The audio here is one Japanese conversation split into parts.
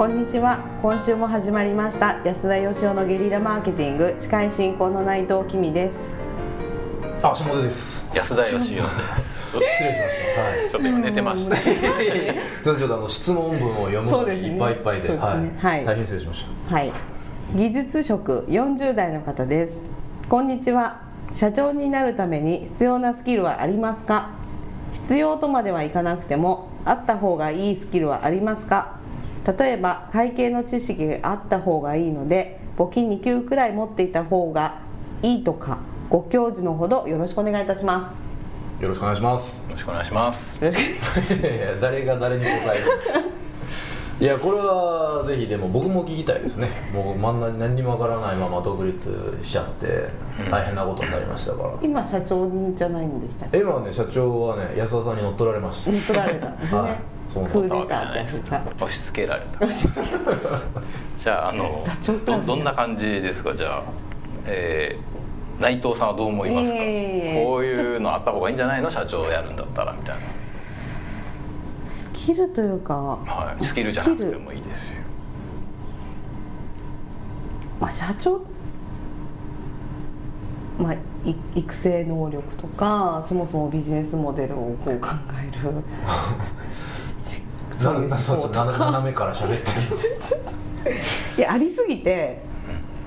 こんにちは。今週も始まりました。安田義雄のゲリラマーケティング。司会進行の内藤君です。あ、下出です。安田義雄です。失礼しました。はい。ちょっと今寝てました。すみませんちょっとあの質問文を読むのにいっぱいいっぱいで、そうですね。はい、はい。大変失礼しましはい。技術職40代の方です。こんにちは。社長になるために必要なスキルはありますか？必要とまではいかなくてもあった方がいいスキルはありますか？例えば会計の知識があった方がいいので募金2級くらい持っていた方がいいとかご教授のほどよろしくお願いいたしますた。よろしくお願いします。よろしくお願いします。誰が誰に答えるんですか。いやこれはぜひでも僕も聞きたいですね。もう真ん中何にもわからないまま独立しちゃって大変なことになりましたから。今社長じゃないんでしたっけ？今はね社長はね安田さんに乗っ取られました。乗っ取られたんですね、はいそうなんだけです。押し付けられた。じゃああのどどんな感じですか？じゃあ、えー、内藤さんはどう思いますか、えーこういうのあった方がいいんじゃないの？社長をやるんだったらみたいスキルというか、な、はい、スキルじゃなくてもいいですよ。まあ、社長、まあ、い育成能力とかそもそもビジネスモデルをこう考える そういうな思考とそうそう斜か。斜めから喋ってる。いやありすぎて。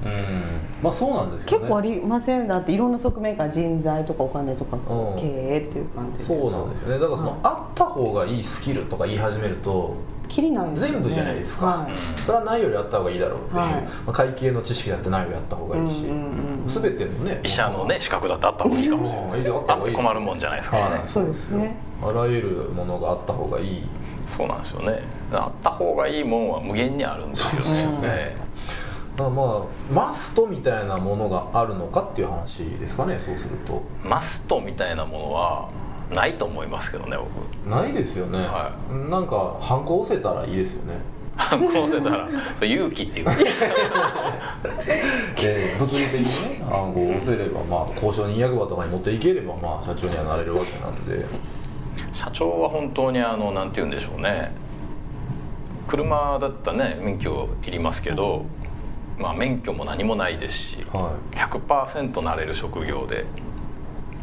うん。まあそうなんですよね。結構ありません。だっていろんな側面から人材とかお金とかうん経営っていう感じで。そうなんですよね。だからその、はい。あった方がいいスキルとか言い始めるときりないんですよね全部じゃない。ですか、はいそれはないよりあった方がいいだろうっていう、はい。まあ、会計の知識だってないよりあった方がいいし、うんうんうん。全てのね。医者のね資格だってあった方がいいかもしれない。うんあって困るもんじゃないですからね。はいそうですね。あらゆるものがあった方がいいそうなんですよね。あった方がいいもんは無限にあるんですよね。ね。まあまあマストみたいなものがあるのかっていう話ですかねそうすると。マストみたいなものはないと思いますけどね僕。ないですよね、はなんか反抗押せたらいいですよね。反抗せたら勇気っていうか。で物理的にね暗号を押せれば、まあ、交渉人役場とかに持っていければ、まあ、社長にはなれるわけなんで社長は本当にあのなんて言うんでしょうね。車だったらね免許いりますけど、まあ、免許も何もないですしは100%なれる職業で、い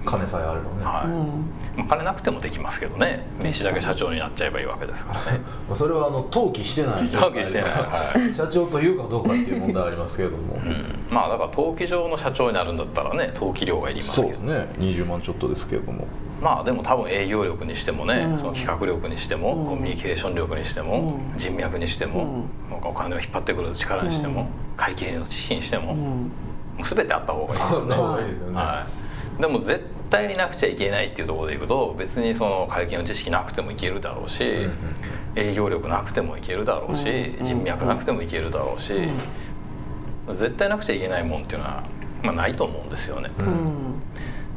金さえあればね、はい。金なくてもできますけどね。名刺だけ社長になっちゃえばいいわけですからね。まあそれはあの登記してない状態。ですから登記してない。は社長というかどうかっていう問題はありますけれども、うん、まあだから登記上の社長になるんだったらね登記料がいりますけど。そうですね。20万ちょっとですけれども。まあでも多分営業力にしてもね、うん。その企画力にしても、うん。コミュニケーション力にしても、うん。人脈にしても、お金を引っ張ってくる力にしても、うん。会計の知識にしても、もうん。う全てあった方がいいですよね。あった方がいいですよね、はい、でも絶対になくちゃいけないっていうところでいくと別にその会計の知識なくてもいけるだろうし、うんうん営業力なくてもいけるだろうし、うん人脈なくてもいけるだろうし、絶対なくちゃいけないもんっていうのは、まあ、ないと思うんですよね。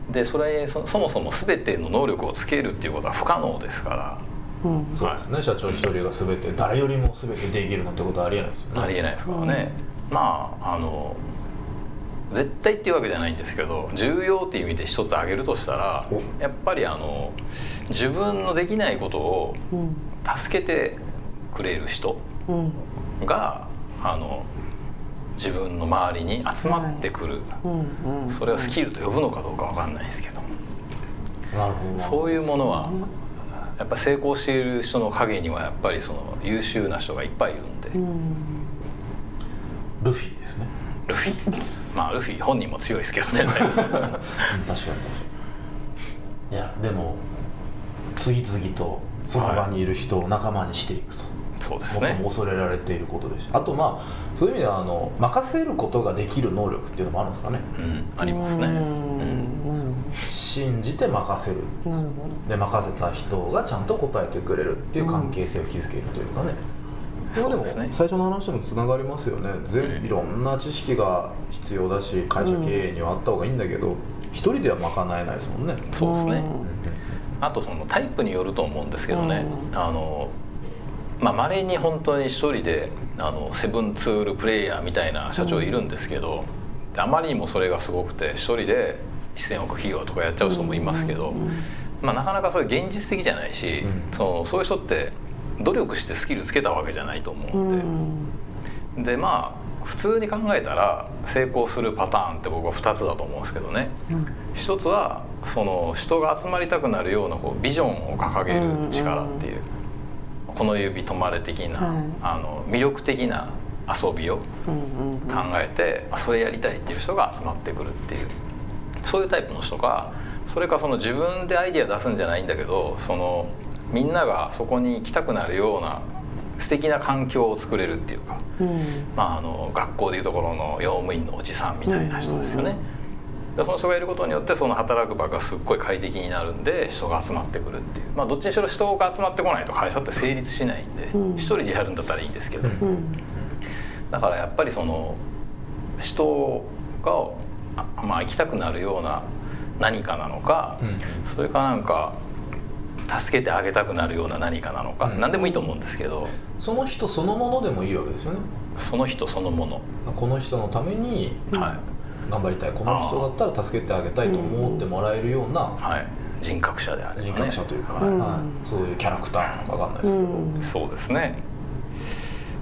でそれそそもそも全ての能力をつけるっていうことは不可能ですから。うん。そうですね。社長一人が全て誰よりも全てできるなんてことはありえないですよね。ありえないですからね、まああの絶対っていうわけじゃないんですけど重要っていう意味で一つ挙げるとしたらお。やっぱりあの自分のできないことをうん助けてくれる人うんがあの自分の周りに集まってくる、それをスキルと呼ぶのかどうかわかんないですけど。そういうものはやっぱ成功している人の陰にはやっぱりその優秀な人がいっぱいいるんで、うん。ルフィですね。ルフィ？まあルフィ本人も強いですけどね。うん確かに確かに。いやでも次々とその場にいる人を仲間にしていくと、そうですね。恐れられていることです。しあとまあそういう意味ではあの任せることができる能力っていうのもあるんですかね。うんありますね、ううん。ん信じて任せる。なるほど。で任せた人がちゃんと答えてくれるっていう関係性を築けるというかね、でもでもそうですね。最初の話ともつながりますよね。全うんいろんな知識が必要だし会社経営にはあった方がいいんだけど一人では賄えないですもんね、そうですね、うん。あとそのタイプによると思うんですけどね、うん。あのまあ稀に本当に一人であのセブンツールプレイヤーみたいな社長いるんですけど、であまりにもそれがすごくて一人で1000億企業とかやっちゃう人もいますけど、うん。まあ、なかなかそれ現実的じゃないし、うん。そのそういう人って努力してスキルつけたわけじゃないと思ううんで、ん。でまあ普通に考えたら成功するパターンって僕は2つだと思うんですけどね。一つはその人が集まりたくなるようなこうビジョンを掲げる力っていう、この指止まれ的な、はい。あの魅力的な遊びをうんうん考えて、まあそれやりたいっていう人が集まってくるっていう。そういうタイプの人かそれかその自分でアイディア出すんじゃないんだけどそのみんながそこに行きたくなるような素敵な環境を作れるっていうか、うん。まあ、あの学校でいうところの用務員のおじさんみたいな人ですよね。でその人がいることによってその働く場がすっごい快適になるんで人が集まってくるっていう。まあどっちにしろ人が集まってこないと会社って成立しないんでうん。一人でやるんだったらいいんですけど、うん。うんだからやっぱりその人があまあ行きたくなるような何かなのか、うん。それかなんか助けてあげたくなるような何かなのか、うん。何でもいいと思うんですけどその人そのものでもいいわけですよね。その人そのもの、この人のためにはい。頑張りたいこの人だったら助けてあげたいと思ってもらえるようなはい、人格者であればね。人格者というか、うんはい、そういうキャラクターなのかわかんないですけど、うん。そうですね。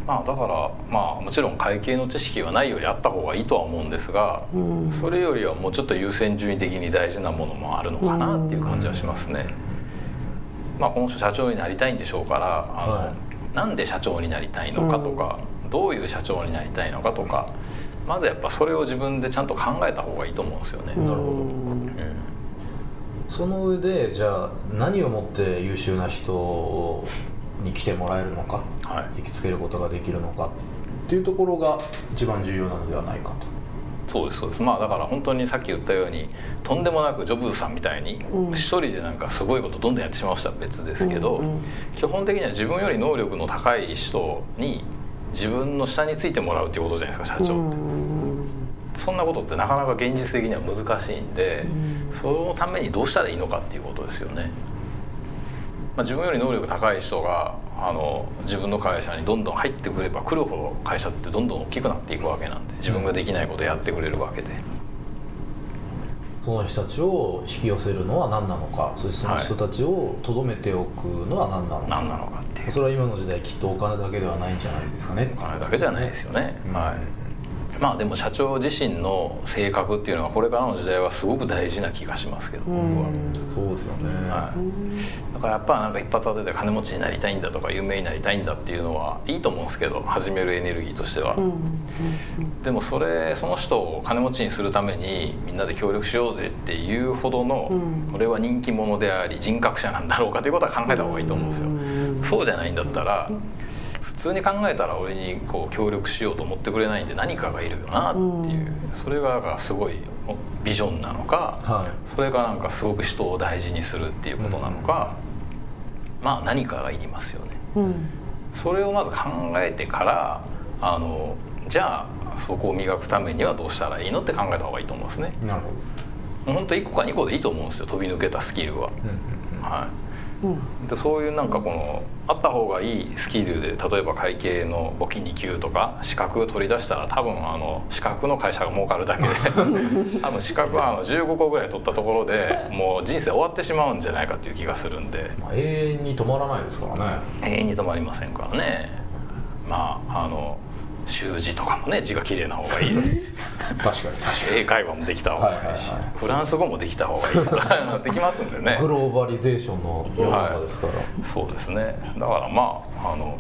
まあだからまあもちろん会計の知識はないよりあった方がいいとは思うんですが、うん。それよりはもうちょっと優先順位的に大事なものもあるのかなっていう感じはしますね。まあこの人社長になりたいんでしょうからあの、はい。なんで社長になりたいのかとか、どういう社長になりたいのかとかまずやっぱそれを自分でちゃんと考えた方がいいと思うんですよね。うん。なるほど。うん。その上でじゃあ何をもって優秀な人に来てもらえるのかはい。引きつけることができるのかっていうところが一番重要なのではないかと。そうですそうです。まあだから本当にさっき言ったようにとんでもなくジョブズさんみたいにうん。一人でなんかすごいことどんどんやってしまう人は別ですけど、基本的には自分より能力の高い人に自分の下についてもらうっていうことじゃないですか社長って、うん。そんなことってなかなか現実的には難しいんで、そのためにどうしたらいいのかっていうことですよね、まあ、自分より能力高い人があの自分の会社にどんどん入ってくれば来るほど会社ってどんどん大きくなっていくわけなんで自分ができないことをやってくれるわけで、その人たちを引き寄せるのは何なのかそしてその人たちをとどめておくのは何なのか、何なのかってそれは今の時代きっとお金だけではないんじゃないですかね。お金だけじゃないですよね、うん。はいまあでも社長自身の性格っていうのはこれからの時代はすごく大事な気がしますけど僕は、そうですよね、はい、だからやっぱなんか一発当てて金持ちになりたいんだとか有名になりたいんだっていうのはいいと思うんですけど始めるエネルギーとしては、うんでもそれその人を金持ちにするためにみんなで協力しようぜっていうほどの、うん。これは人気者であり人格者なんだろうかということは考えた方がいいと思うんですよ、うん。そうじゃないんだったら普通に考えたら俺にこう協力しようと思ってくれないんで何かがいるよなっていう、それがだからすごいビジョンなのか、はい。それがなんかすごく人を大事にするっていうことなのか、まあ何かがいりますよね。うん。それをまず考えてからあのじゃあそこを磨くためにはどうしたらいいのって考えた方がいいと思うんですね。なるほど、もうほんと1個か2個でいいと思うんですよ飛び抜けたスキルは、うんうんうん。はい。うんでそういうなんかこのあった方がいいスキルで例えば会計の簿記2級とか資格取り出したら多分あの資格の会社が儲かるだけで 多分資格はあの15個ぐらい取ったところでもう人生終わってしまうんじゃないかっていう気がするんで。まあ、永遠に止まらないですからね。永遠に止まりませんからね。まああの習字とかもね字が綺麗な方がいいです。し 確かに確か英会話もできた方がいいし、はいはいはい。フランス語もできた方がいい。からできますんでね。にグローバリゼーションの世の中ですから、そうですね。だからまああの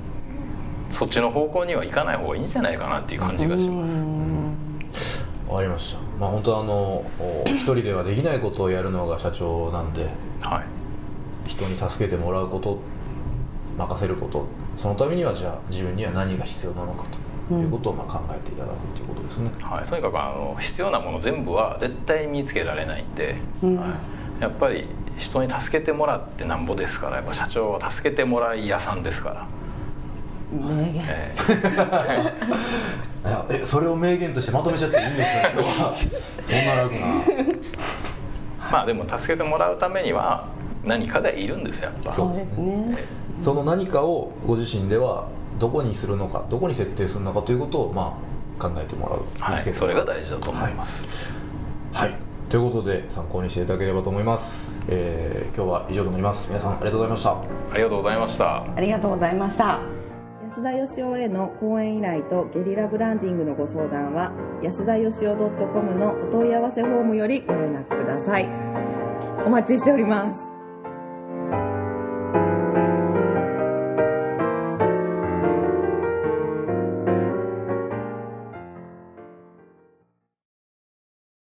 そっちの方向には行かない方がいいんじゃないかなっていう感じがしうます、ん。わかりました。まあ本当あのお一人ではできないことをやるのが社長なんではい。人に助けてもらうこと任せることそのためにはじゃあ自分には何が必要なのかということをまあ考えていただくということですね、はい、とにかくあの必要なもの全部は絶対に見つけられないんで、うん。はい、やっぱり人に助けてもらってなんぼですからやっぱ社長は助けてもらい屋さんですから、名言。え それを名言としてまとめちゃっていいんですか？そんな楽な。ー まあでも助けてもらうためには何かがいるんですよやっぱ。そそうですね。その何かをご自身ではどこにするのかどこに設定するのかということをまあ考えてもらう。はい、それが大事だと思います、はい、ということで参考にしていただければと思います。えー今日は以上となります。皆さんありがとうございました。ありがとうございました。ありがとうございました。安田義雄への講演依頼とゲリラブランディングのご相談は安田義雄 .com のお問い合わせフォームよりご連絡ください。お待ちしております